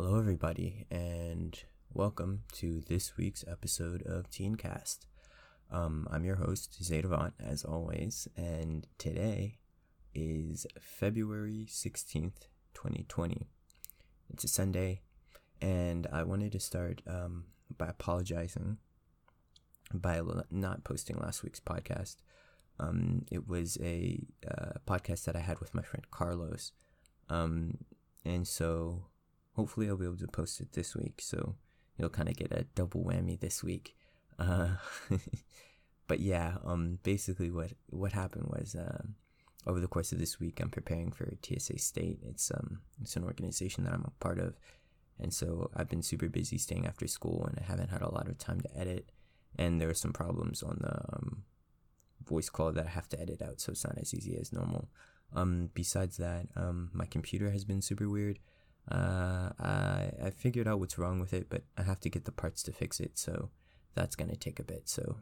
Hello, everybody, and welcome to this week's episode of Teencast. Um, I'm your host, Zadavant, as always, and today is February 16th, 2020. It's a Sunday, and I wanted to start um, by apologizing by not posting last week's podcast. Um, it was a uh, podcast that I had with my friend Carlos. Um, and so hopefully I'll be able to post it this week. So you'll kind of get a double whammy this week. Uh, but yeah, um, basically what what happened was uh, over the course of this week, I'm preparing for TSA State. It's um it's an organization that I'm a part of, and so I've been super busy staying after school, and I haven't had a lot of time to edit. And there are some problems on the um, voice call that I have to edit out, so it's not as easy as normal. Um, besides that, um, my computer has been super weird. Uh, I, I figured out what's wrong with it, but I have to get the parts to fix it, so that's gonna take a bit. So,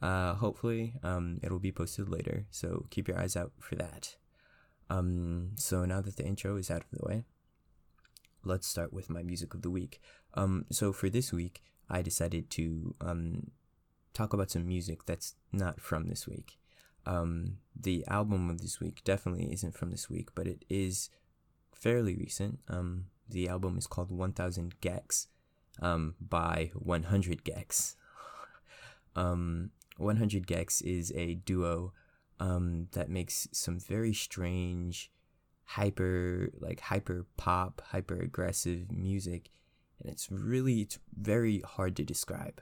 uh, hopefully, um, it'll be posted later. So keep your eyes out for that. Um, so now that the intro is out of the way, let's start with my music of the week. Um, so for this week, I decided to um talk about some music that's not from this week. Um, the album of this week definitely isn't from this week, but it is fairly recent. Um, the album is called 1000 gecs um, by 100 gecs. um, 100 gecs is a duo um, that makes some very strange, hyper, like hyper pop, hyper aggressive music. And it's really, it's very hard to describe.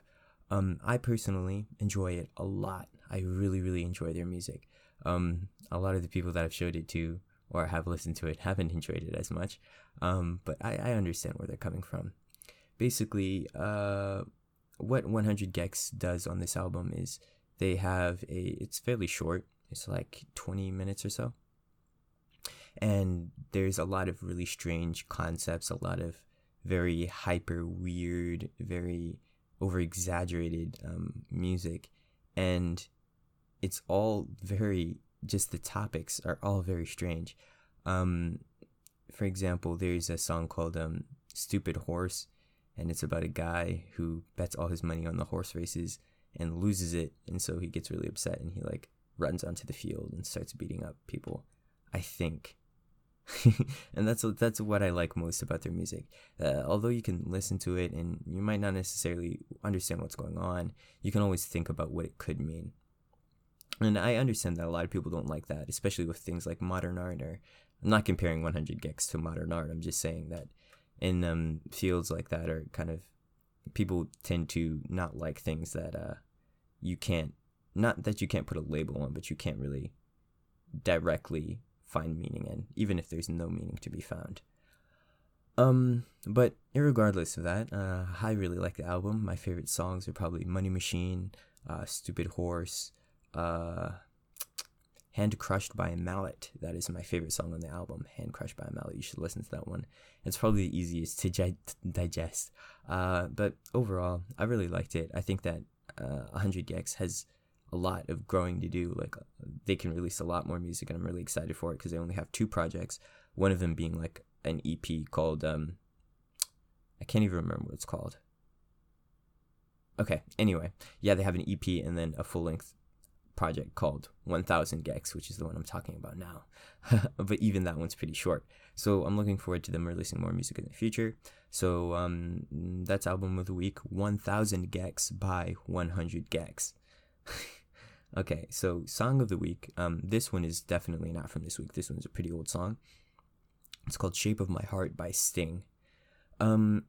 Um, I personally enjoy it a lot. I really, really enjoy their music. Um, a lot of the people that I've showed it to or have listened to it haven't enjoyed it as much. Um, but I, I understand where they're coming from. Basically, uh, what 100 gecs does on this album is they have a, it's fairly short, it's like 20 minutes or so. And there's a lot of really strange concepts, a lot of very hyper weird, very over exaggerated um, music. And it's all very just the topics are all very strange. Um, for example, there's a song called um, "Stupid Horse," and it's about a guy who bets all his money on the horse races and loses it, and so he gets really upset and he like runs onto the field and starts beating up people. I think. and that's that's what I like most about their music. Uh, although you can listen to it and you might not necessarily understand what's going on, you can always think about what it could mean and I understand that a lot of people don't like that, especially with things like modern art. Or I'm not comparing 100 gecs to modern art. I'm just saying that in um, fields like that, are kind of people tend to not like things that uh, you can't, not that you can't put a label on, but you can't really directly find meaning in, even if there's no meaning to be found. Um, but regardless of that, uh, I really like the album. My favorite songs are probably Money Machine, uh, Stupid Horse, uh, Hand Crushed by a Mallet. That is my favorite song on the album, Hand Crushed by a Mallet. You should listen to that one. It's probably the easiest to gi- digest. Uh, but overall, I really liked it. I think that uh, 100 gecs has a lot of growing to do. Like, they can release a lot more music, and I'm really excited for it because they only have two projects. One of them being like an EP called, um, I can't even remember what it's called. Okay, anyway, yeah, they have an EP and then a full length project called 1000 gecs, which is the one I'm talking about now. but even that one's pretty short. So I'm looking forward to them releasing more music in the future. So um, that's album of the week 1000 gecs by 100 gecs. okay, so song of the week. Um, this one is definitely not from this week. This one's a pretty old song. It's called Shape of My Heart by Sting. Um,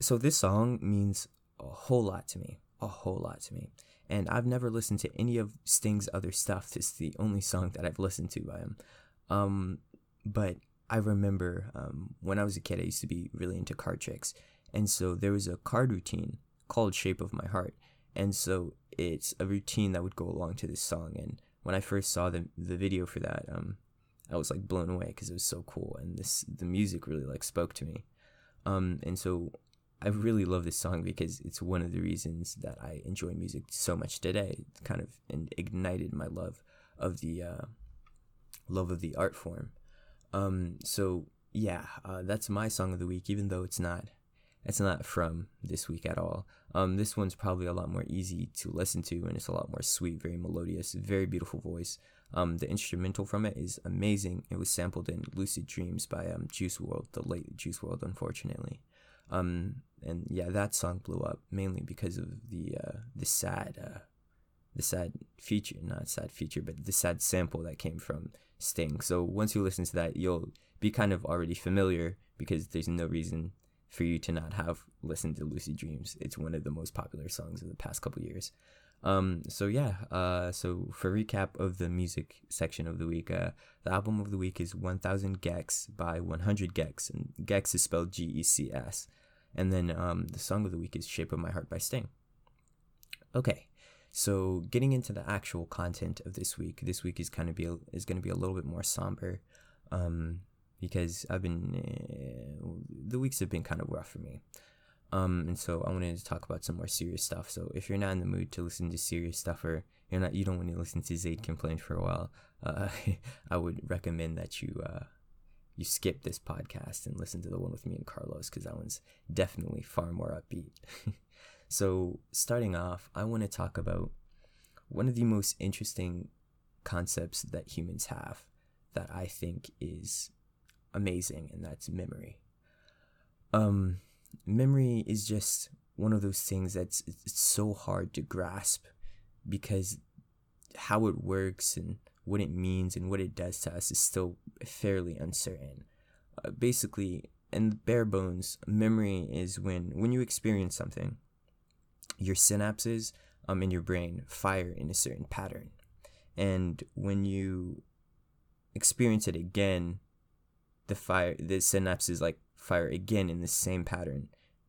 so this song means a whole lot to me. A whole lot to me and I've never listened to any of Sting's other stuff. This is the only song that I've listened to by him. Um, but I remember um, when I was a kid, I used to be really into card tricks, and so there was a card routine called "Shape of My Heart," and so it's a routine that would go along to this song. And when I first saw the the video for that, um, I was like blown away because it was so cool, and this the music really like spoke to me. Um, and so I really love this song because it's one of the reasons that I enjoy music so much today. It kind of ignited my love of the uh, love of the art form. Um, so yeah, uh, that's my song of the week, even though it's not it's not from this week at all. Um, this one's probably a lot more easy to listen to, and it's a lot more sweet, very melodious, very beautiful voice. Um, the instrumental from it is amazing. It was sampled in "Lucid Dreams" by um, Juice WRLD, the late Juice WRLD, unfortunately. Um, and yeah, that song blew up mainly because of the uh, the sad, uh, the sad feature, not sad feature, but the sad sample that came from Sting. So once you listen to that, you'll be kind of already familiar because there's no reason for you to not have listened to Lucid Dreams. It's one of the most popular songs of the past couple years. Um, so yeah, uh, so for recap of the music section of the week, uh, the album of the week is 1000 gecs by 100 gecs, and gecs is spelled G-E-C-S. And then um, the song of the week is Shape of My Heart by Sting. Okay, so getting into the actual content of this week, this week is kind of be a, is going to be a little bit more somber. Um, because I've been uh, the weeks have been kind of rough for me. Um, and so I wanted to talk about some more serious stuff. So if you're not in the mood to listen to serious stuff, or you're not, you don't want to listen to Zayd complain for a while, uh, I would recommend that you uh, you skip this podcast and listen to the one with me and Carlos because that one's definitely far more upbeat. so starting off, I want to talk about one of the most interesting concepts that humans have that I think is amazing, and that's memory. Um, memory is just one of those things that's it's so hard to grasp because how it works and what it means and what it does to us is still fairly uncertain. Uh, basically, in bare bones, memory is when when you experience something, your synapses um in your brain fire in a certain pattern, and when you experience it again the fire the synapses like fire again in the same pattern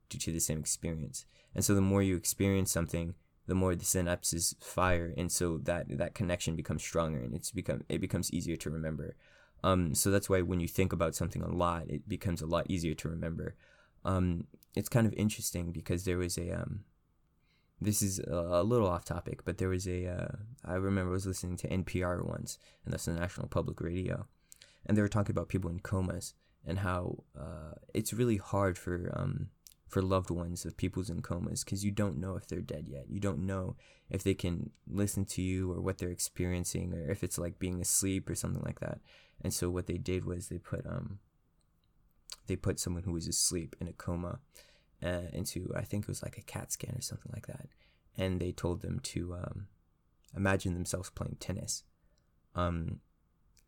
due to the same experience. And so the more you experience something, the more the synapses fire and so that that connection becomes stronger and it's become it becomes easier to remember. Um, so that's why when you think about something a lot, it becomes a lot easier to remember. Um, it's kind of interesting because there was a um, this is a, little off topic, but there was a uh, I remember I was listening to NPR once, and that's the National Public Radio, and they were talking about people in comas and how uh, it's really hard for um, for loved ones of people's in comas because you don't know if they're dead yet. You don't know if they can listen to you or what they're experiencing or if it's like being asleep or something like that. And so what they did was they put um they put someone who was asleep in a coma uh, into I think it was like a CAT scan or something like that, and they told them to um, imagine themselves playing tennis. Um,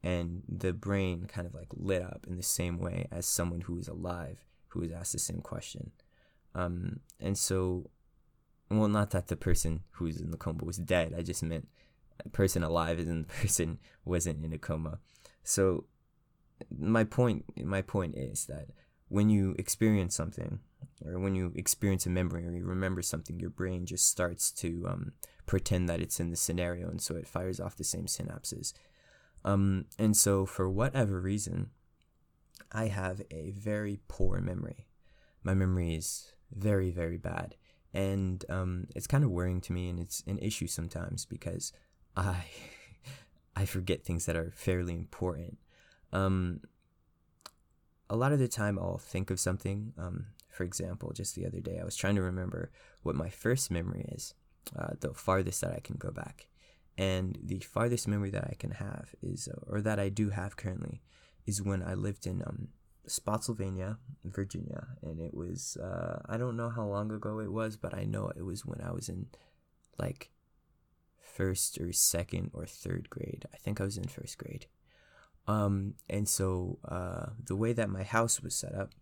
and the brain kind of like lit up in the same way as someone who is alive who was asked the same question um, and so well not that the person who's in the coma was dead i just meant a person alive and the person wasn't in a coma so my point my point is that when you experience something or when you experience a memory or you remember something your brain just starts to um, pretend that it's in the scenario and so it fires off the same synapses um, and so, for whatever reason, I have a very poor memory. My memory is very, very bad. And um, it's kind of worrying to me, and it's an issue sometimes because I, I forget things that are fairly important. Um, a lot of the time, I'll think of something. Um, for example, just the other day, I was trying to remember what my first memory is, uh, the farthest that I can go back. And the farthest memory that I can have is, or that I do have currently, is when I lived in um, Spotsylvania, Virginia. And it was, uh, I don't know how long ago it was, but I know it was when I was in like first or second or third grade. I think I was in first grade. Um, and so uh, the way that my house was set up,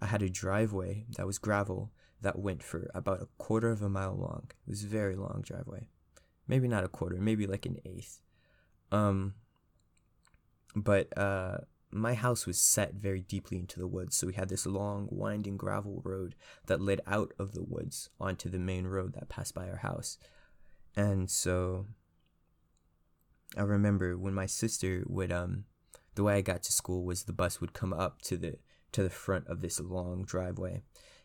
I had a driveway that was gravel that went for about a quarter of a mile long. It was a very long driveway maybe not a quarter, maybe like an eighth. Um, but uh, my house was set very deeply into the woods, so we had this long, winding gravel road that led out of the woods onto the main road that passed by our house. And so I remember when my sister would um the way I got to school was the bus would come up to the to the front of this long driveway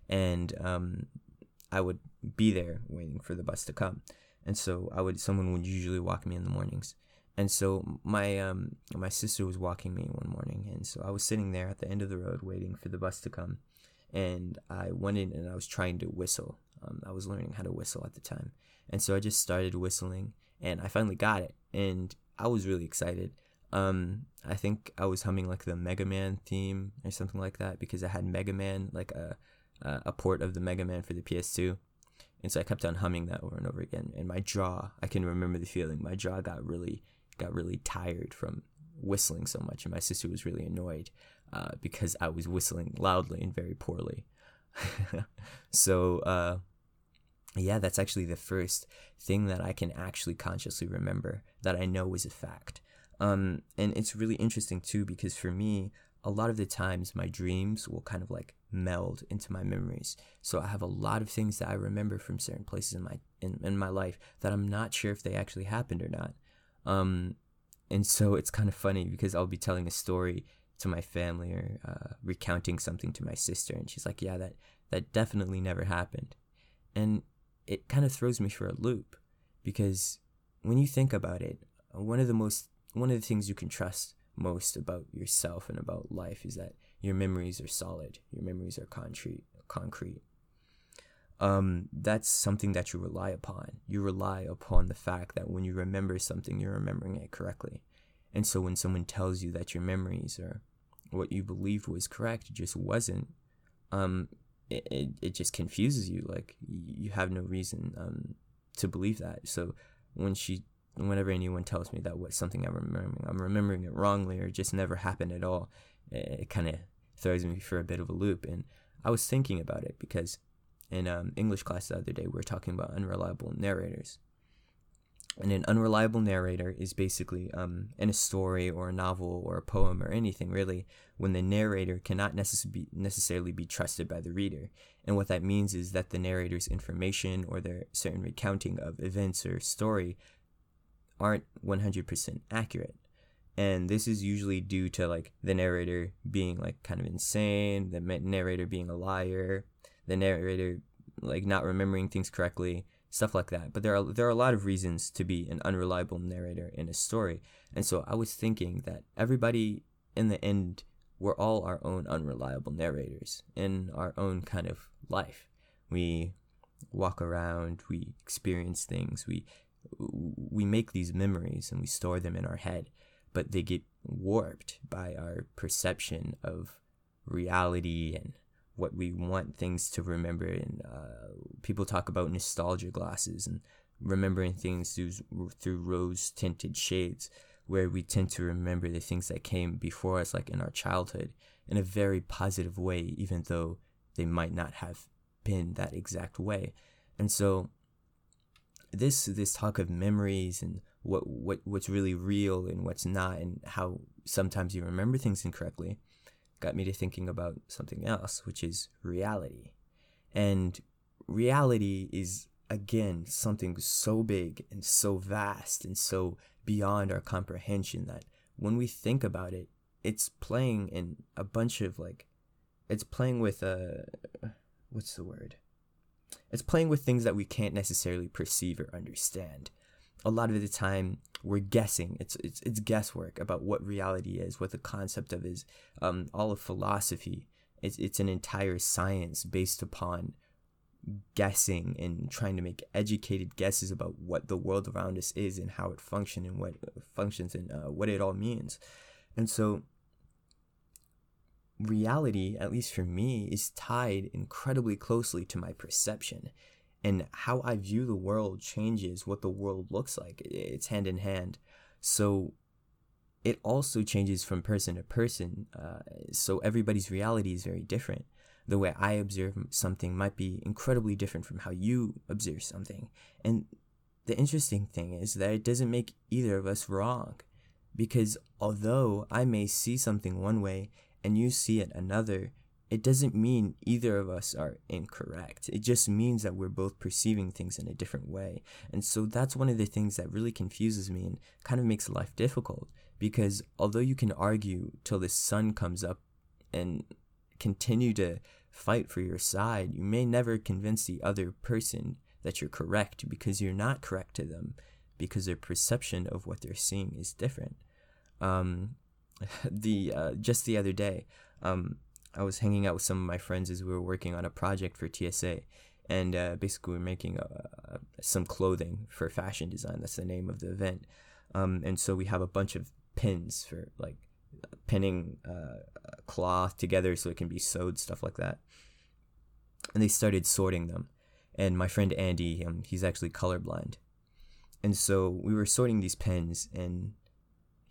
and um I would be there waiting for the bus to come. And so I would someone would usually walk me in the mornings. And so my um my sister was walking me one morning, and so I was sitting there at the end of the road waiting for the bus to come, and I went in and I was trying to whistle. Um, I was learning how to whistle at the time, and so I just started whistling, and I finally got it, and I was really excited. Um, I think I was humming like the Mega Man theme or something like that because I had Mega Man like a a port of the Mega Man for the PS2. And so I kept on humming that over and over again. And my jaw, I can remember the feeling. My jaw got really got really tired from whistling so much, and my sister was really annoyed uh, because I was whistling loudly and very poorly. so uh, yeah, that's actually the first thing that I can actually consciously remember that I know is a fact. Um, and it's really interesting too because for me, a lot of the times my dreams will kind of like meld into my memories. So I have a lot of things that I remember from certain places in my in, in my life that I'm not sure if they actually happened or not. Um, and so it's kind of funny because I'll be telling a story to my family or uh, recounting something to my sister, and she's like, "Yeah, that that definitely never happened," and it kind of throws me for a loop because when you think about it, one of the most one of the things you can trust most about yourself and about life is that your memories are solid, your memories are concrete, concrete um, that's something that you rely upon. You rely upon the fact that when you remember something, you're remembering it correctly. And so when someone tells you that your memories or what you believed was correct just wasn't, um, it, it, it just confuses you. Like you have no reason um, to believe that. So when she, whenever anyone tells me that what something I'm remembering, I'm remembering it wrongly or just never happened at all, it, it kind of throws me for a bit of a loop. And I was thinking about it because in um, English class the other day, we were talking about unreliable narrators. And an unreliable narrator is basically um, in a story or a novel or a poem or anything really, when the narrator cannot necess- be, necessarily be trusted by the reader. And what that means is that the narrator's information or their certain recounting of events or story aren't 100% accurate. And this is usually due to like the narrator being like kind of insane, the narrator being a liar, the narrator like not remembering things correctly, stuff like that. But there are there are a lot of reasons to be an unreliable narrator in a story. And so I was thinking that everybody in the end we're all our own unreliable narrators in our own kind of life. We walk around, we experience things, we we make these memories and we store them in our head, but they get warped by our perception of reality and what we want things to remember. And uh, people talk about nostalgia glasses and remembering things through through rose tinted shades, where we tend to remember the things that came before us, like in our childhood, in a very positive way, even though they might not have been that exact way. And so this this talk of memories and what what what's really real and what's not and how sometimes you remember things incorrectly got me to thinking about something else, which is reality. And reality is, again, something so big and so vast and so beyond our comprehension that when we think about it, it's playing in a bunch of like, it's playing with a, uh, what's the word? It's playing with things that we can't necessarily perceive or understand a lot of the time we're guessing. It's it's it's guesswork about what reality is, what the concept of is. Um, all of philosophy, it's it's an entire science based upon guessing and trying to make educated guesses about what the world around us is and how it functions and what functions and uh, what it all means. And so reality, at least for me, is tied incredibly closely to my perception and how I view the world changes what the world looks like. It's hand in hand. So it also changes from person to person. Uh, so everybody's reality is very different. The way I observe something might be incredibly different from how you observe something. And the interesting thing is that it doesn't make either of us wrong. Because although I may see something one way and you see it another, it doesn't mean either of us are incorrect. It just means that we're both perceiving things in a different way. And so that's one of the things that really confuses me and kind of makes life difficult because although you can argue till the sun comes up and continue to fight for your side, you may never convince the other person that you're correct because you're not correct to them because their perception of what they're seeing is different. Um, the uh, just the other day, um, I was hanging out with some of my friends as we were working on a project for TSA, and uh, basically we are making a, some clothing for fashion design. That's the name of the event. Um, and so we have a bunch of pins for like pinning uh, cloth together so it can be sewed, stuff like that. And they started sorting them. And my friend Andy, um, he's actually colorblind. And so we were sorting these pins and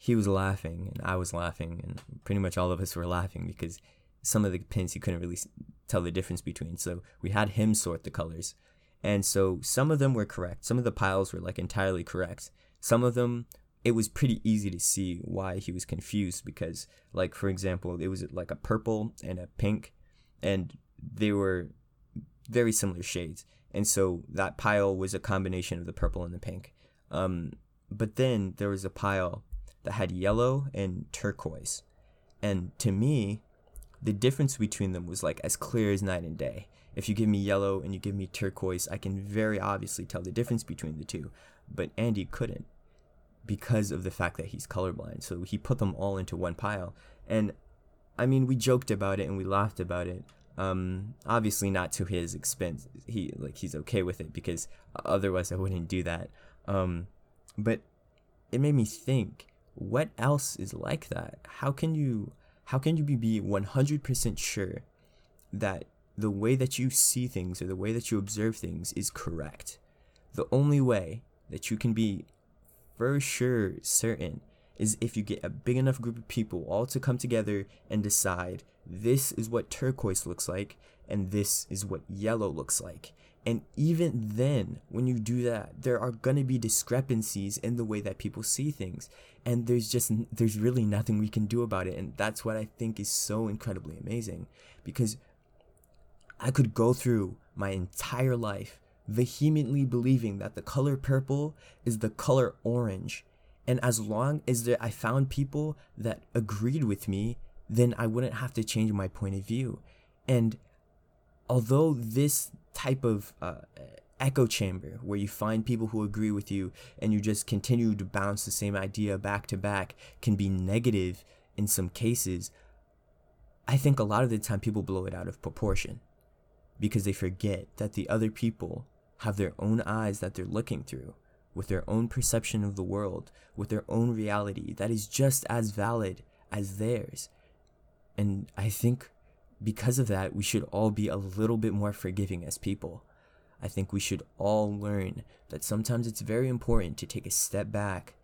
he was laughing, and I was laughing, and pretty much all of us were laughing because some of the pins he couldn't really tell the difference between. So we had him sort the colors. And so some of them were correct. Some of the piles were like entirely correct. Some of them it was pretty easy to see why he was confused because like for example it was like a purple and a pink and they were very similar shades and so that pile was a combination of the purple and the pink um, but then there was a pile that had yellow and turquoise and to me the difference between them was like as clear as night and day if you give me yellow and you give me turquoise i can very obviously tell the difference between the two but andy couldn't because of the fact that he's colorblind. So he put them all into one pile. And I mean, we joked about it and we laughed about it. Um, obviously not to his expense. He like he's okay with it because otherwise I wouldn't do that. Um, but it made me think, what else is like that? How can you how can you be 100% sure that the way that you see things or the way that you observe things is correct? The only way that you can be for sure certain is if you get a big enough group of people all to come together and decide this is what turquoise looks like and this is what yellow looks like. And even then, when you do that, there are going to be discrepancies in the way that people see things. And there's just, there's really nothing we can do about it. And that's what I think is so incredibly amazing. Because I could go through my entire life vehemently believing that the color purple is the color orange. And as long as there, I found people that agreed with me, then I wouldn't have to change my point of view. And although this type of uh, echo chamber where you find people who agree with you and you just continue to bounce the same idea back to back can be negative in some cases, I think a lot of the time people blow it out of proportion because they forget that the other people have their own eyes that they're looking through, with their own perception of the world, with their own reality that is just as valid as theirs. And I think because of that, we should all be a little bit more forgiving as people. I think we should all learn that sometimes it's very important to take a step back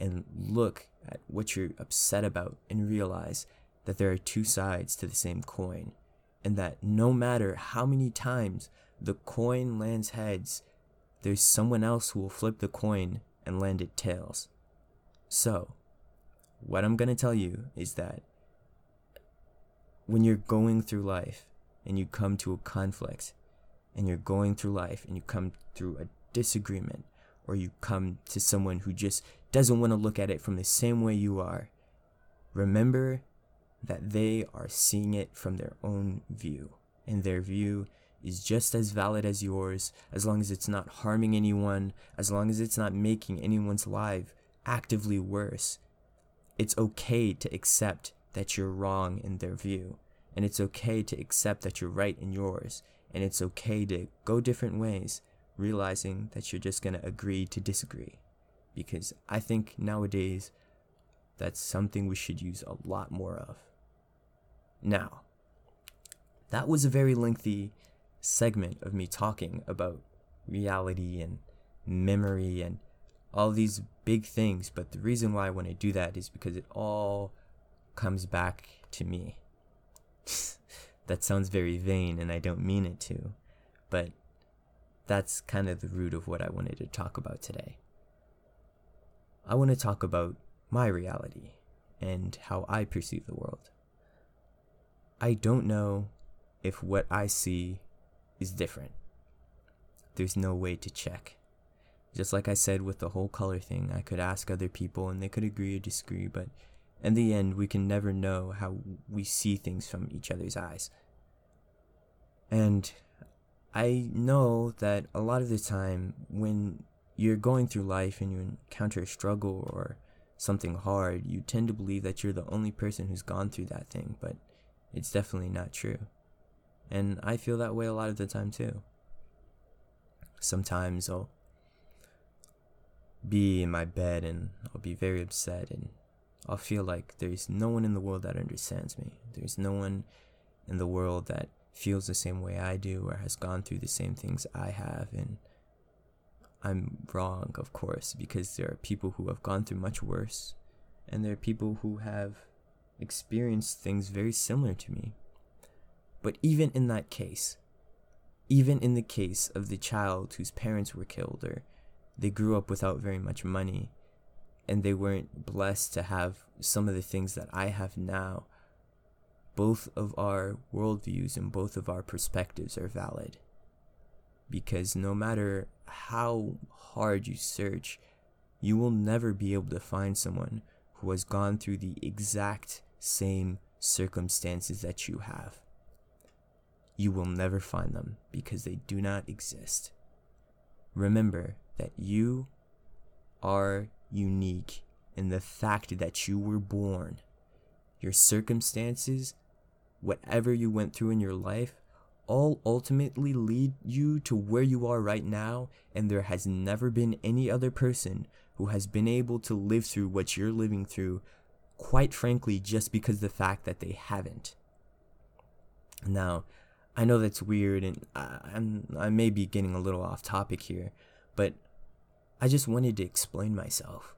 and look at what you're upset about and realize that there are two sides to the same coin. And that no matter how many times the coin lands heads, there's someone else who will flip the coin and land it tails. So, what I'm to tell you is that when you're going through life and you come to a conflict, and you're going through life and you come through a disagreement, or you come to someone who just doesn't want to look at it from the same way you are, remember that they are seeing it from their own view, and their view is just as valid as yours as long as it's not harming anyone, as long as it's not making anyone's life actively worse. It's okay to accept that you're wrong in their view, and it's okay to accept that you're right in yours, and it's okay to go different ways, realizing that you're just going to agree to disagree. Because I think nowadays that's something we should use a lot more of. Now, that was a very lengthy segment of me talking about reality and memory and all these big things. But the reason why I want to do that is because it all comes back to me. that sounds very vain and I don't mean it to, but that's kind of the root of what I wanted to talk about today. I want to talk about my reality and how I perceive the world. I don't know if what I see is different. There's no way to check. Just like I said with the whole color thing, I could ask other people and they could agree or disagree, but in the end, we can never know how we see things from each other's eyes. And I know that a lot of the time when you're going through life and you encounter a struggle or something hard, you tend to believe that you're the only person who's gone through that thing, but it's definitely not true. And I feel that way a lot of the time too. Sometimes I'll be in my bed and I'll be very upset and I'll feel like there's no one in the world that understands me. There's no one in the world that feels the same way I do or has gone through the same things I have and I'm wrong, of course, because there are people who have gone through much worse, and there are people who have experienced things very similar to me. But even in that case, even in the case of the child whose parents were killed or they grew up without very much money and they weren't blessed to have some of the things that I have now, both of our worldviews and both of our perspectives are valid. Because no matter how hard you search, you will never be able to find someone who has gone through the exact same circumstances that you have. You will never find them because they do not exist. Remember that you are unique in the fact that you were born. Your circumstances, whatever you went through in your life, all ultimately lead you to where you are right now, and there has never been any other person who has been able to live through what you're living through, quite frankly, just because the fact that they haven't. Now, I know that's weird, and I, I'm, I may be getting a little off topic here, but I just wanted to explain myself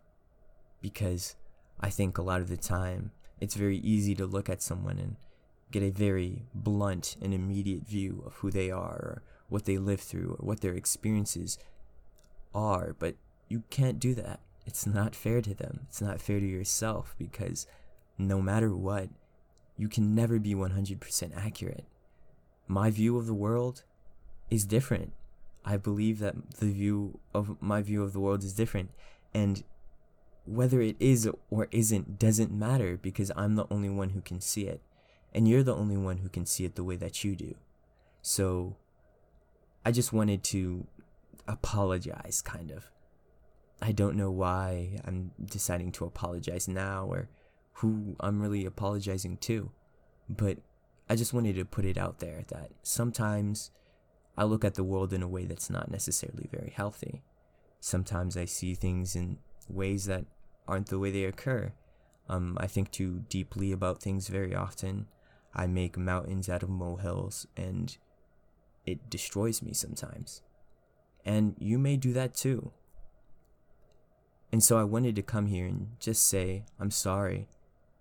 because I think a lot of the time it's very easy to look at someone and get a very blunt and immediate view of who they are or what they live through or what their experiences are, but you can't do that. It's not fair to them. It's not fair to yourself because no matter what, you can never be 100% accurate. My view of the world is different. I believe that the view of my view of the world is different. And whether it is or isn't doesn't matter because I'm the only one who can see it and you're the only one who can see it the way that you do. So I just wanted to apologize, kind of. I don't know why I'm deciding to apologize now or who I'm really apologizing to, but I just wanted to put it out there that sometimes I look at the world in a way that's not necessarily very healthy. Sometimes I see things in ways that aren't the way they occur. Um, I think too deeply about things very often. I make mountains out of molehills and it destroys me sometimes. And you may do that too. And so I wanted to come here and just say, I'm sorry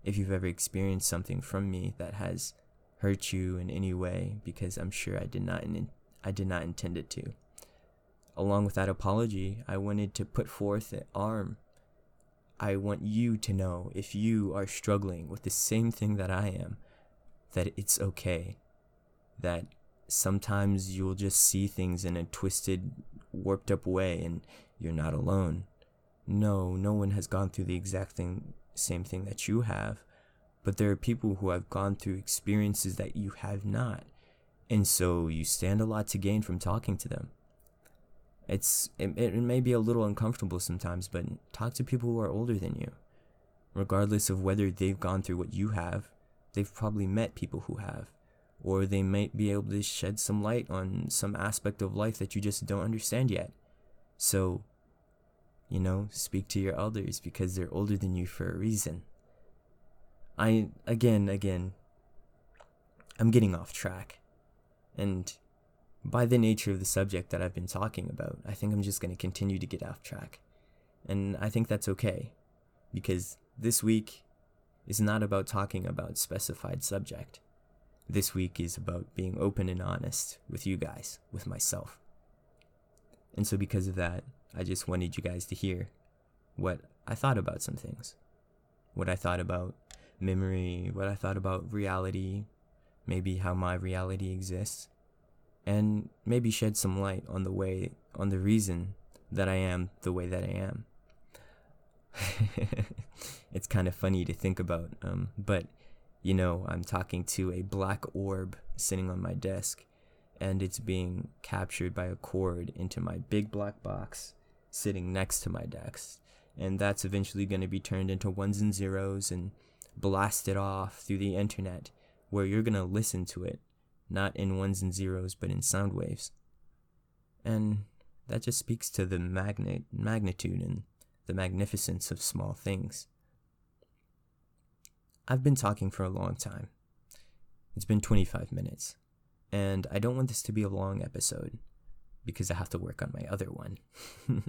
if you've ever experienced something from me that has hurt you in any way because I'm sure I did not in- I did not intend it to. Along with that apology, I wanted to put forth an arm. I want you to know if you are struggling with the same thing that I am that it's okay. That sometimes you'll just see things in a twisted, warped up way and you're not alone. No, no one has gone through the exact thing, same thing that you have, but there are people who have gone through experiences that you have not. And so you stand a lot to gain from talking to them. It's it, it may be a little uncomfortable sometimes, but talk to people who are older than you. Regardless of whether they've gone through what you have, they've probably met people who have. Or they might be able to shed some light on some aspect of life that you just don't understand yet. So, you know, speak to your elders because they're older than you for a reason. I, again, again, I'm getting off track. And by the nature of the subject that I've been talking about, I think I'm just going to continue to get off track. And I think that's okay because this week is not about talking about specified subject. This week is about being open and honest with you guys, with myself. And so, because of that, I just wanted you guys to hear what I thought about some things. What I thought about memory, what I thought about reality, maybe how my reality exists, and maybe shed some light on the way, on the reason that I am the way that I am. it's kind of funny to think about. Um, but, you know, I'm talking to a black orb sitting on my desk, and it's being captured by a cord into my big black box sitting next to my desk. And that's eventually going to be turned into ones and zeros and blasted off through the internet where you're going to listen to it, not in ones and zeros, but in sound waves. And that just speaks to the magnet magnitude and the magnificence of small things. I've been talking for a long time. It's been 25 minutes, and I don't want this to be a long episode because I have to work on my other one.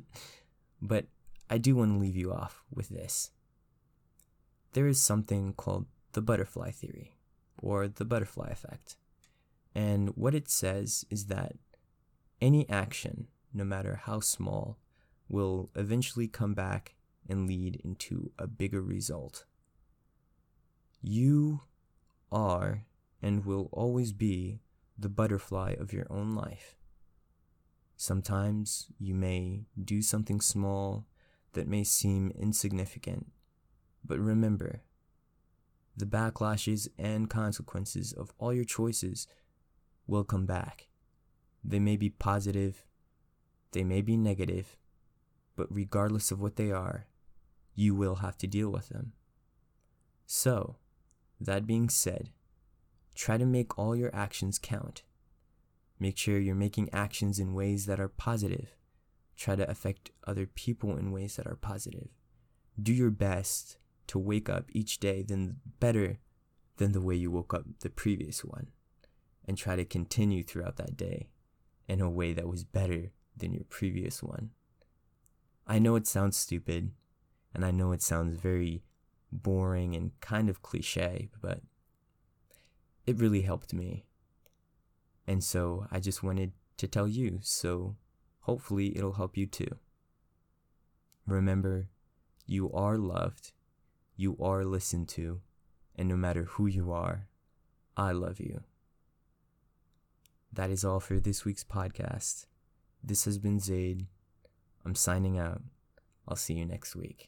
but I do want to leave you off with this. There is something called the butterfly theory, or the butterfly effect. And what it says is that any action, no matter how small, will eventually come back and lead into a bigger result. You are and will always be the butterfly of your own life. Sometimes you may do something small that may seem insignificant, but remember, the backlashes and consequences of all your choices will come back. They may be positive, they may be negative, but regardless of what they are, you will have to deal with them. So, that being said, try to make all your actions count. Make sure you're making actions in ways that are positive. Try to affect other people in ways that are positive. Do your best to wake up each day then better than the way you woke up the previous one and try to continue throughout that day in a way that was better than your previous one. I know it sounds stupid, and I know it sounds very boring and kind of cliche, but it really helped me. And so I just wanted to tell you, so hopefully it'll help you too. Remember, you are loved, you are listened to, and no matter who you are, I love you. That is all for this week's podcast. This has been Zaid. I'm signing out. I'll see you next week.